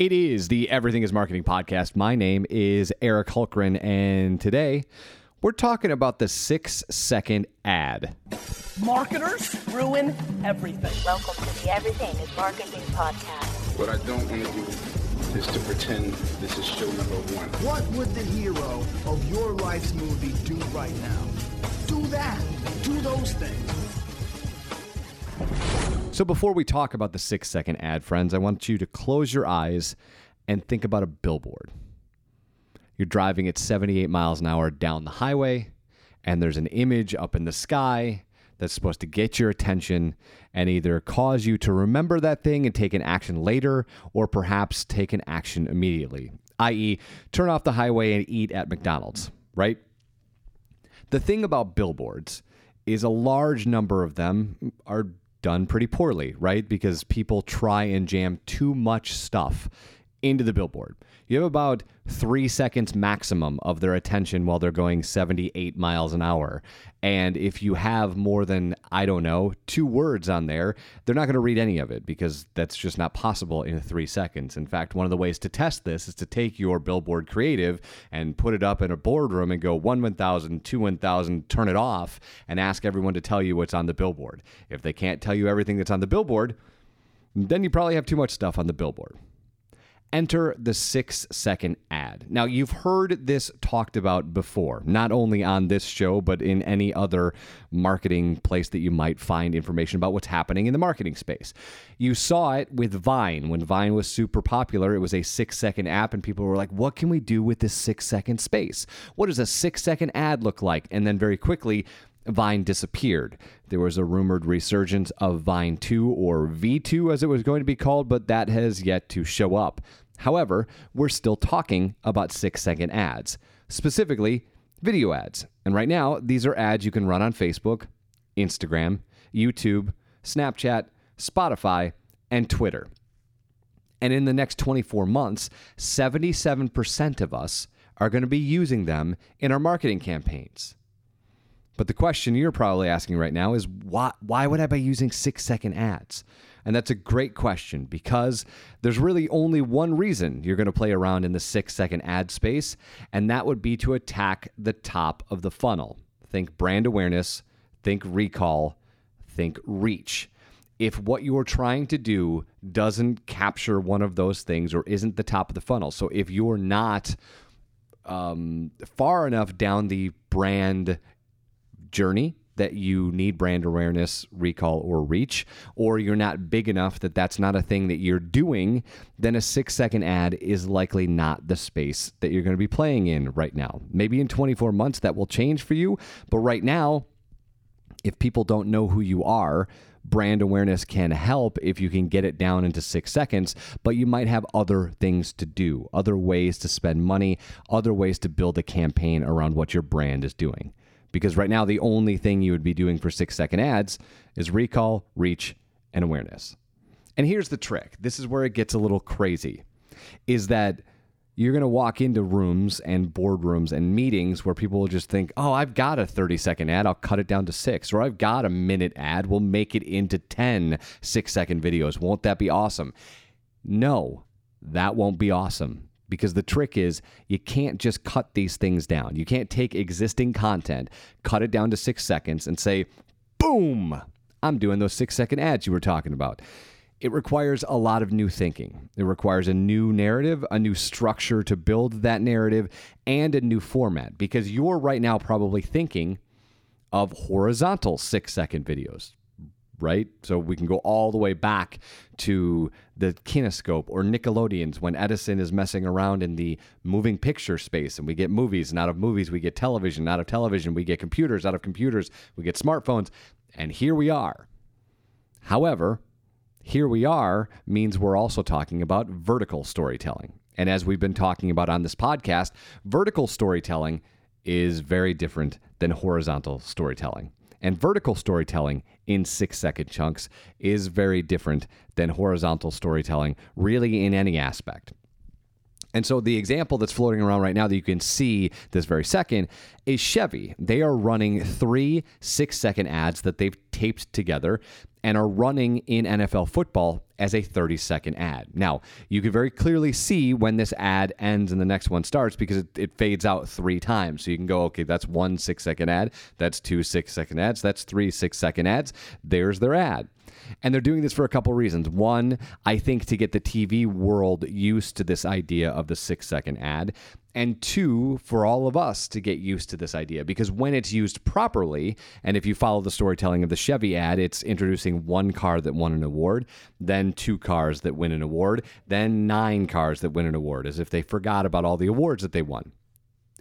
It is the Everything is Marketing podcast. My name is Eric Hulkran, and today we're talking about the six second ad. Marketers ruin everything. Welcome to the Everything is Marketing podcast. What I don't want to do is to pretend this is show number one. What would the hero of your life's movie do right now? Do that. Do those things. So, before we talk about the six second ad, friends, I want you to close your eyes and think about a billboard. You're driving at 78 miles an hour down the highway, and there's an image up in the sky that's supposed to get your attention and either cause you to remember that thing and take an action later, or perhaps take an action immediately, i.e., turn off the highway and eat at McDonald's, right? The thing about billboards is a large number of them are done pretty poorly, right? Because people try and jam too much stuff into the billboard. You have about three seconds maximum of their attention while they're going 78 miles an hour. And if you have more than, I don't know, two words on there, they're not going to read any of it because that's just not possible in three seconds. In fact, one of the ways to test this is to take your billboard creative and put it up in a boardroom and go one 1,000, two 1,000, turn it off, and ask everyone to tell you what's on the billboard. If they can't tell you everything that's on the billboard, then you probably have too much stuff on the billboard enter the six second ad. Now, you've heard this talked about before, not only on this show, but in any other marketing place that you might find information about what's happening in the marketing space. You saw it with Vine. When Vine was super popular, it was a six second app, and people were like, what can we do with this six second space? What does a six second ad look like? And then very quickly, Vine disappeared. There was a rumored resurgence of Vine 2 or V2 as it was going to be called, but that has yet to show up. However, we're still talking about six second ads, specifically video ads. And right now, these are ads you can run on Facebook, Instagram, YouTube, Snapchat, Spotify, and Twitter. And in the next 24 months, 77% of us are going to be using them in our marketing campaigns. But the question you're probably asking right now is why, why would I be using six second ads? And that's a great question because there's really only one reason you're going to play around in the six second ad space, and that would be to attack the top of the funnel. Think brand awareness, think recall, think reach. If what you're trying to do doesn't capture one of those things or isn't the top of the funnel, so if you're not um, far enough down the brand journey that you need brand awareness, recall, or reach, or you're not big enough that that's not a thing that you're doing, then a six second ad is likely not the space that you're going to be playing in right now. Maybe in 24 months that will change for you, but right now, if people don't know who you are, brand awareness can help if you can get it down into six seconds, but you might have other things to do, other ways to spend money, other ways to build a campaign around what your brand is doing. Because right now, the only thing you would be doing for six second ads is recall, reach, and awareness. And here's the trick this is where it gets a little crazy is that you're going to walk into rooms and boardrooms and meetings where people will just think, oh, I've got a 30 second ad, I'll cut it down to six. Or I've got a minute ad, we'll make it into 10 six second videos. Won't that be awesome? No, that won't be awesome because the trick is you can't just cut these things down. You can't take existing content, cut it down to six seconds, and say, boom, I'm doing those six second ads you were talking about. It requires a lot of new thinking. It requires a new narrative, a new structure to build that narrative, and a new format because you're right now probably thinking of horizontal six second videos right? So we can go all the way back to the kinescope or Nickelodeons when Edison is messing around in the moving picture space and we get movies and out of movies we get television, out of television we get computers, out of computers we get smartphones, and here we are. However, here we are means we're also talking about vertical storytelling. And as we've been talking about on this podcast, vertical storytelling is very different than horizontal storytelling. And vertical storytelling in six second chunks is very different than horizontal storytelling, really, in any aspect. And so the example that's floating around right now that you can see this very second is Chevy. They are running three six second ads that they've taped together and are running in NFL football as a 30 second ad. Now, you can very clearly see when this ad ends and the next one starts because it, it fades out three times. So you can go, okay, that's one six second ad, that's two six second ads, that's three six second ads. There's their ad. And they're doing this for a couple reasons. One, I think to get the TV world used to this idea of the six second ad. And two, for all of us to get used to this idea. Because when it's used properly, and if you follow the storytelling of the Chevy ad, it's introducing one car that won an award, then two cars that win an award, then nine cars that win an award, as if they forgot about all the awards that they won.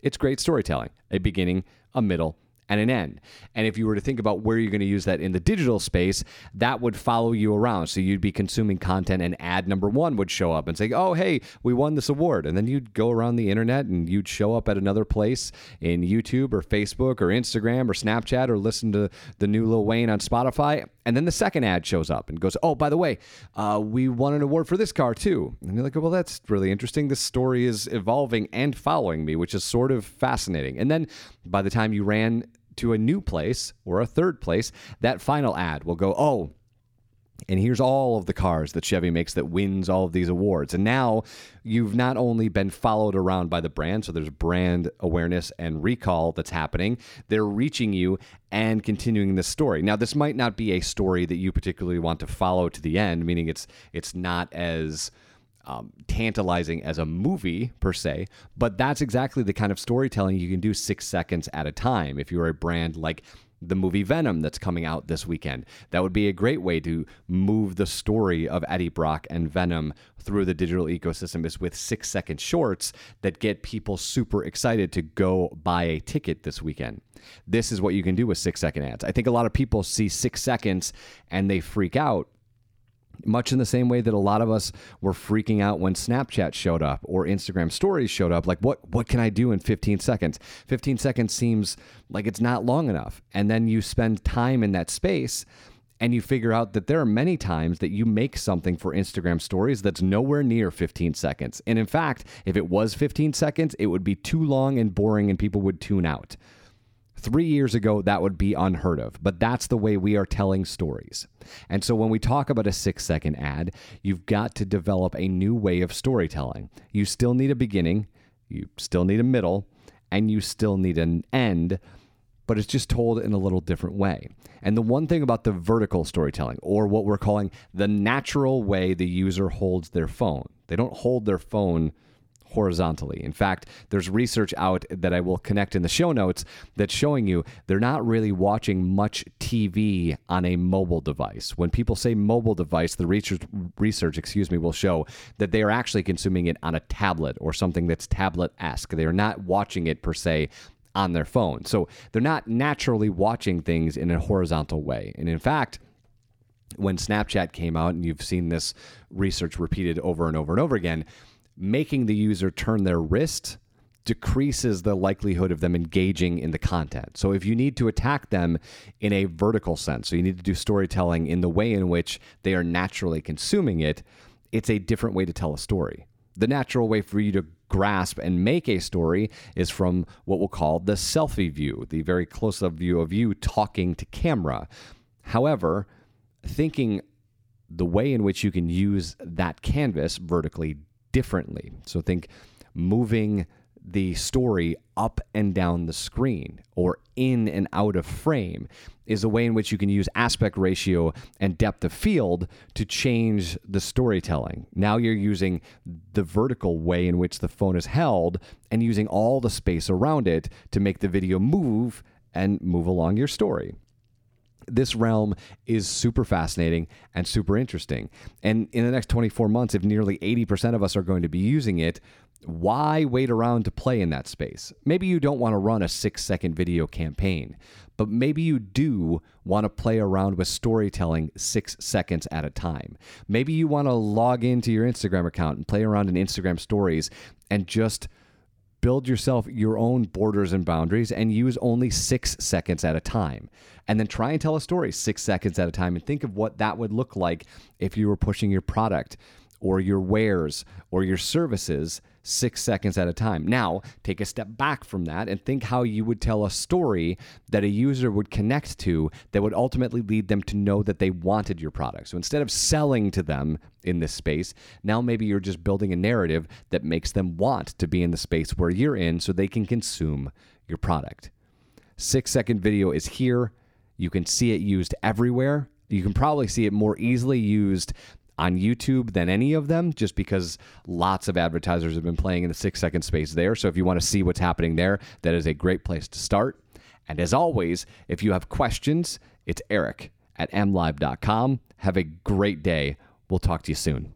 It's great storytelling, a beginning, a middle, and an end. And if you were to think about where you're going to use that in the digital space, that would follow you around. So you'd be consuming content, and ad number one would show up and say, Oh, hey, we won this award. And then you'd go around the internet and you'd show up at another place in YouTube or Facebook or Instagram or Snapchat or listen to the new Lil Wayne on Spotify. And then the second ad shows up and goes, Oh, by the way, uh, we won an award for this car too. And you're like, Well, that's really interesting. This story is evolving and following me, which is sort of fascinating. And then by the time you ran to a new place or a third place, that final ad will go, oh, and here's all of the cars that Chevy makes that wins all of these awards. And now you've not only been followed around by the brand, so there's brand awareness and recall that's happening, they're reaching you and continuing this story. Now, this might not be a story that you particularly want to follow to the end, meaning it's it's not as um, tantalizing as a movie per se, but that's exactly the kind of storytelling you can do six seconds at a time. If you're a brand like the movie Venom that's coming out this weekend, that would be a great way to move the story of Eddie Brock and Venom through the digital ecosystem is with six second shorts that get people super excited to go buy a ticket this weekend. This is what you can do with six second ads. I think a lot of people see six seconds and they freak out much in the same way that a lot of us were freaking out when Snapchat showed up or Instagram stories showed up. Like what what can I do in 15 seconds? 15 seconds seems like it's not long enough. And then you spend time in that space and you figure out that there are many times that you make something for Instagram stories that's nowhere near 15 seconds. And in fact if it was 15 seconds it would be too long and boring and people would tune out Three years ago, that would be unheard of, but that's the way we are telling stories. And so when we talk about a six second ad, you've got to develop a new way of storytelling. You still need a beginning, you still need a middle, and you still need an end, but it's just told in a little different way. And the one thing about the vertical storytelling, or what we're calling the natural way the user holds their phone, they don't hold their phone horizontally. In fact, there's research out that I will connect in the show notes that's showing you they're not really watching much TV on a mobile device. When people say mobile device, the research research, excuse me, will show that they are actually consuming it on a tablet or something that's tablet-esque. They are not watching it per se on their phone. So they're not naturally watching things in a horizontal way. And in fact, when Snapchat came out, and you've seen this research repeated over and over and over again, making the user turn their wrist decreases the likelihood of them engaging in the content. So if you need to attack them in a vertical sense, so you need to do storytelling in the way in which they are naturally consuming it, it's a different way to tell a story. The natural way for you to grasp and make a story is from what we'll call the selfie view, the very close up view of you talking to camera. However, thinking the way in which you can use that canvas vertically differently. So think moving the story up and down the screen or in and out of frame is a way in which you can use aspect ratio and depth of field to change the storytelling. Now you're using the vertical way in which the phone is held and using all the space around it to make the video move and move along your story this realm is super fascinating and super interesting. And in the next 24 months, if nearly 80% of us are going to be using it, why wait around to play in that space? Maybe you don't want to run a six second video campaign, but maybe you do want to play around with storytelling six seconds at a time. Maybe you want to log into your Instagram account and play around in Instagram stories and just build yourself your own borders and boundaries and use only six seconds at a time. And then try and tell a story six seconds at a time and think of what that would look like if you were pushing your product or your wares or your services six seconds at a time. Now, take a step back from that and think how you would tell a story that a user would connect to that would ultimately lead them to know that they wanted your product. So instead of selling to them in this space, now maybe you're just building a narrative that makes them want to be in the space where you're in so they can consume your product. Six second video is here. You can see it used everywhere. You can probably see it more easily used on YouTube than any of them, just because lots of advertisers have been playing in the six second space there. So if you want to see what's happening there, that is a great place to start. And as always, if you have questions, it's Eric at mlive.com. Have a great day. We'll talk to you soon.